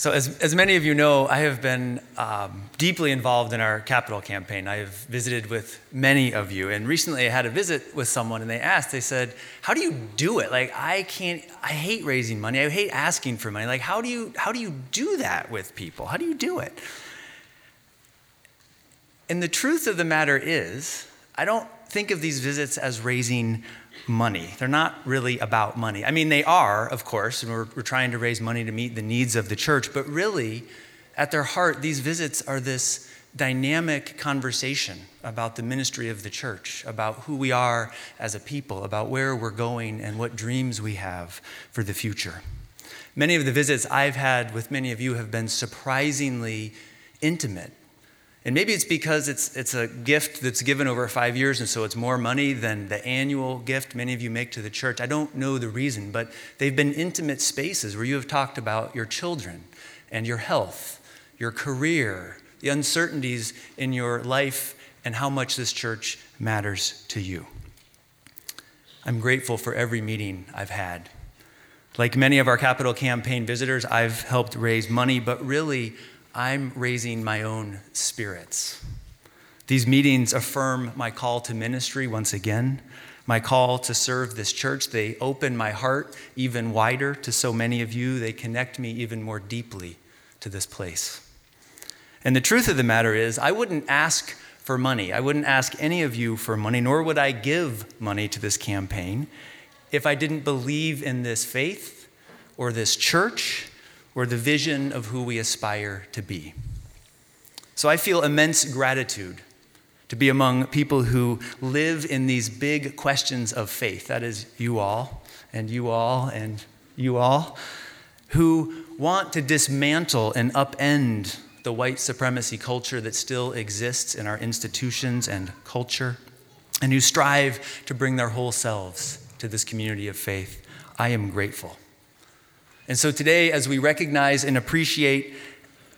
So, as, as many of you know, I have been um, deeply involved in our capital campaign. I have visited with many of you. And recently I had a visit with someone and they asked, they said, How do you do it? Like, I can't, I hate raising money. I hate asking for money. Like, how do you, how do, you do that with people? How do you do it? And the truth of the matter is, I don't think of these visits as raising money. They're not really about money. I mean, they are, of course, and we're, we're trying to raise money to meet the needs of the church, but really, at their heart, these visits are this dynamic conversation about the ministry of the church, about who we are as a people, about where we're going, and what dreams we have for the future. Many of the visits I've had with many of you have been surprisingly intimate and maybe it's because it's, it's a gift that's given over five years, and so it's more money than the annual gift many of you make to the church. I don't know the reason, but they've been intimate spaces where you have talked about your children and your health, your career, the uncertainties in your life, and how much this church matters to you. I'm grateful for every meeting I've had. Like many of our capital campaign visitors, I've helped raise money, but really, I'm raising my own spirits. These meetings affirm my call to ministry once again, my call to serve this church. They open my heart even wider to so many of you. They connect me even more deeply to this place. And the truth of the matter is, I wouldn't ask for money. I wouldn't ask any of you for money, nor would I give money to this campaign if I didn't believe in this faith or this church or the vision of who we aspire to be. So I feel immense gratitude to be among people who live in these big questions of faith. That is, you all, and you all, and you all, who want to dismantle and upend the white supremacy culture that still exists in our institutions and culture, and who strive to bring their whole selves to this community of faith. I am grateful. And so today, as we recognize and appreciate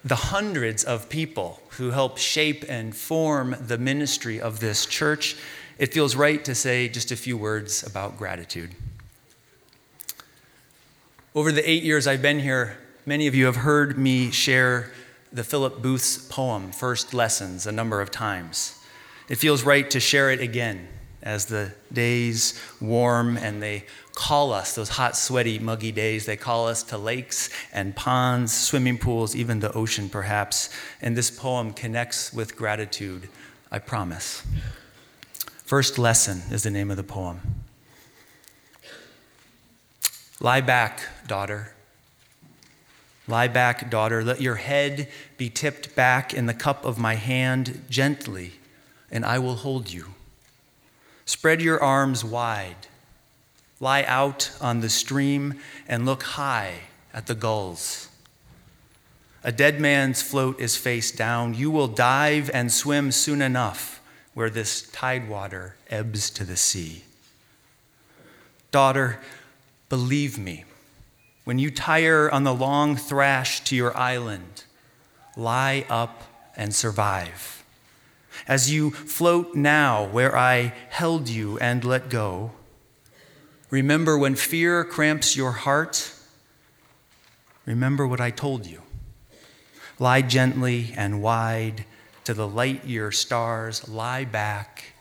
the hundreds of people who help shape and form the ministry of this church, it feels right to say just a few words about gratitude. Over the eight years I've been here, many of you have heard me share the Philip Booth's poem, First Lessons, a number of times. It feels right to share it again as the days warm and they call us, those hot, sweaty, muggy days, they call us to lakes and ponds, swimming pools, even the ocean, perhaps. And this poem connects with gratitude, I promise. First Lesson is the name of the poem. Lie back, daughter. Lie back, daughter. Let your head be tipped back in the cup of my hand gently, and I will hold you. Spread your arms wide. Lie out on the stream and look high at the gulls. A dead man's float is face down. You will dive and swim soon enough where this tidewater ebbs to the sea. Daughter, believe me, when you tire on the long thrash to your island, lie up and survive. As you float now where I held you and let go, remember when fear cramps your heart, remember what I told you. Lie gently and wide to the light year stars, lie back,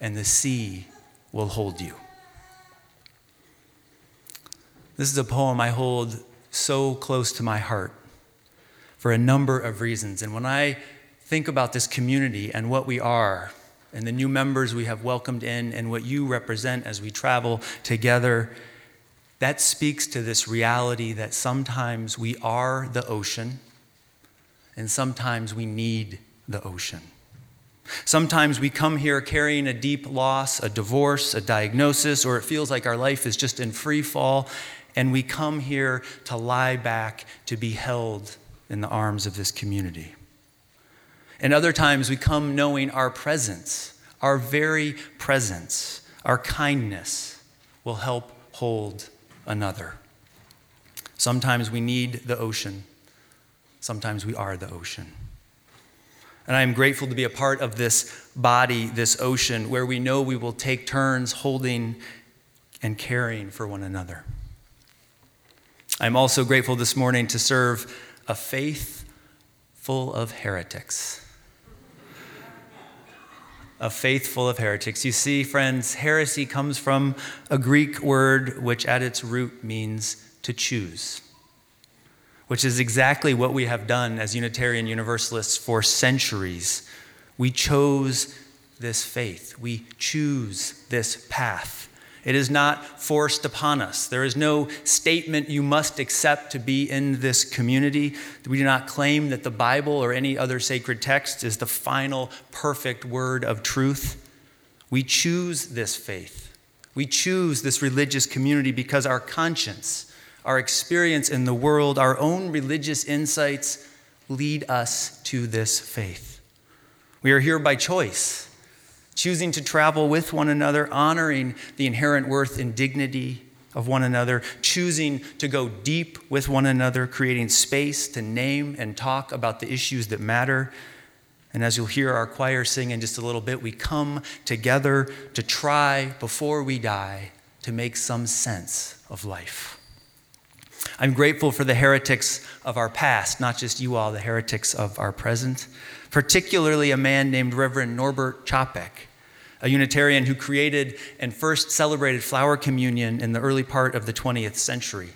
and the sea will hold you. This is a poem I hold so close to my heart for a number of reasons. And when I think about this community and what we are, and the new members we have welcomed in, and what you represent as we travel together, that speaks to this reality that sometimes we are the ocean, and sometimes we need the ocean. Sometimes we come here carrying a deep loss, a divorce, a diagnosis, or it feels like our life is just in free fall, and we come here to lie back, to be held in the arms of this community. And other times we come knowing our presence, our very presence, our kindness will help hold another. Sometimes we need the ocean, sometimes we are the ocean. And I am grateful to be a part of this body, this ocean, where we know we will take turns holding and caring for one another. I'm also grateful this morning to serve a faith full of heretics. A faith full of heretics. You see, friends, heresy comes from a Greek word which at its root means to choose, which is exactly what we have done as Unitarian Universalists for centuries. We chose this faith, we choose this path. It is not forced upon us. There is no statement you must accept to be in this community. We do not claim that the Bible or any other sacred text is the final perfect word of truth. We choose this faith. We choose this religious community because our conscience, our experience in the world, our own religious insights lead us to this faith. We are here by choice choosing to travel with one another, honoring the inherent worth and dignity of one another, choosing to go deep with one another, creating space to name and talk about the issues that matter. And as you'll hear our choir sing in just a little bit, we come together to try before we die to make some sense of life. I'm grateful for the heretics of our past, not just you all, the heretics of our present particularly a man named Reverend Norbert Čapek, a Unitarian who created and first celebrated flower communion in the early part of the 20th century.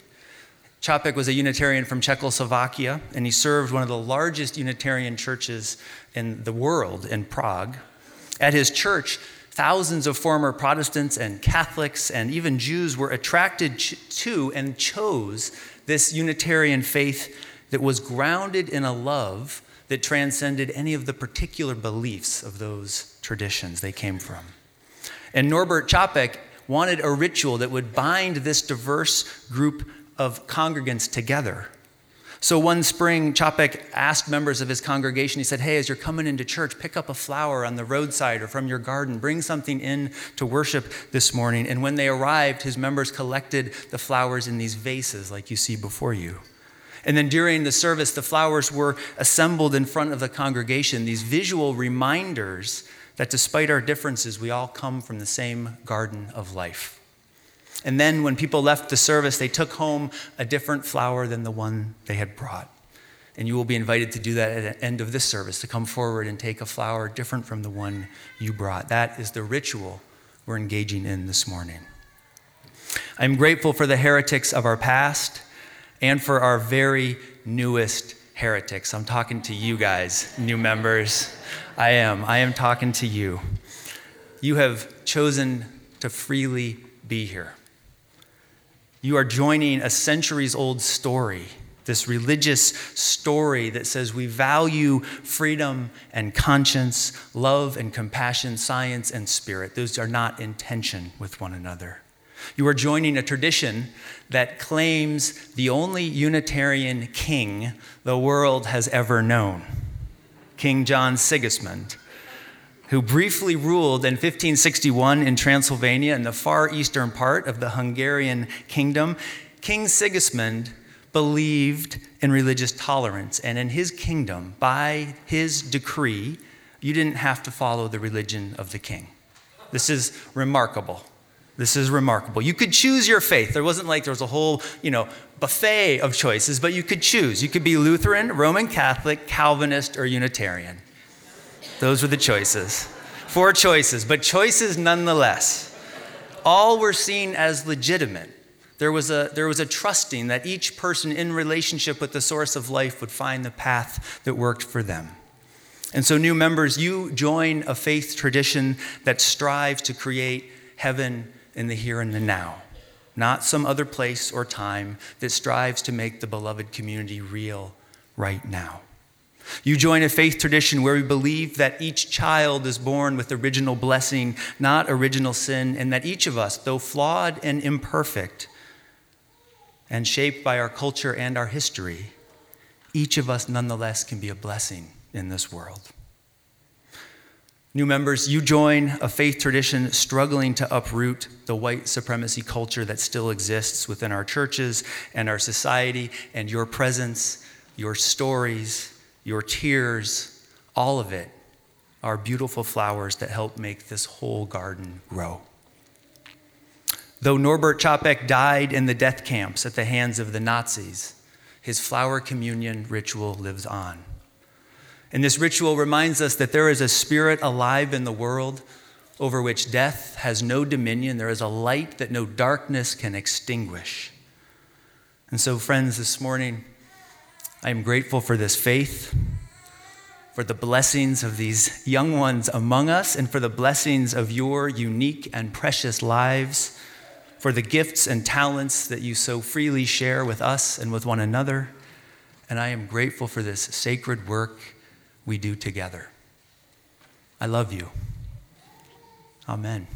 Čapek was a Unitarian from Czechoslovakia, and he served one of the largest Unitarian churches in the world in Prague. At his church, thousands of former Protestants and Catholics and even Jews were attracted to and chose this Unitarian faith that was grounded in a love that transcended any of the particular beliefs of those traditions they came from. And Norbert Čapek wanted a ritual that would bind this diverse group of congregants together. So one spring, Čapek asked members of his congregation, he said, Hey, as you're coming into church, pick up a flower on the roadside or from your garden. Bring something in to worship this morning. And when they arrived, his members collected the flowers in these vases like you see before you. And then during the service, the flowers were assembled in front of the congregation, these visual reminders that despite our differences, we all come from the same garden of life. And then when people left the service, they took home a different flower than the one they had brought. And you will be invited to do that at the end of this service, to come forward and take a flower different from the one you brought. That is the ritual we're engaging in this morning. I'm grateful for the heretics of our past and for our very newest heretics. I'm talking to you guys, new members. I am. I am talking to you. You have chosen to freely be here. You are joining a centuries old story, this religious story that says we value freedom and conscience, love and compassion, science and spirit. Those are not in tension with one another. You are joining a tradition that claims the only Unitarian king the world has ever known King John Sigismund, who briefly ruled in 1561 in Transylvania in the far eastern part of the Hungarian kingdom. King Sigismund believed in religious tolerance, and in his kingdom, by his decree, you didn't have to follow the religion of the king. This is remarkable. This is remarkable. You could choose your faith. There wasn't like there was a whole, you know, buffet of choices, but you could choose. You could be Lutheran, Roman Catholic, Calvinist, or Unitarian. Those were the choices. Four choices, but choices nonetheless. All were seen as legitimate. There was, a, there was a trusting that each person in relationship with the source of life would find the path that worked for them. And so, new members, you join a faith tradition that strives to create heaven in the here and the now, not some other place or time that strives to make the beloved community real right now. You join a faith tradition where we believe that each child is born with original blessing, not original sin, and that each of us, though flawed and imperfect, and shaped by our culture and our history, each of us nonetheless can be a blessing in this world. New members, you join a faith tradition struggling to uproot the white supremacy culture that still exists within our churches and our society, and your presence, your stories, your tears, all of it are beautiful flowers that help make this whole garden grow. Though Norbert Čapek died in the death camps at the hands of the Nazis, his flower communion ritual lives on. And this ritual reminds us that there is a spirit alive in the world over which death has no dominion. There is a light that no darkness can extinguish. And so, friends, this morning, I am grateful for this faith, for the blessings of these young ones among us, and for the blessings of your unique and precious lives, for the gifts and talents that you so freely share with us and with one another. And I am grateful for this sacred work we do together. I love you. Amen.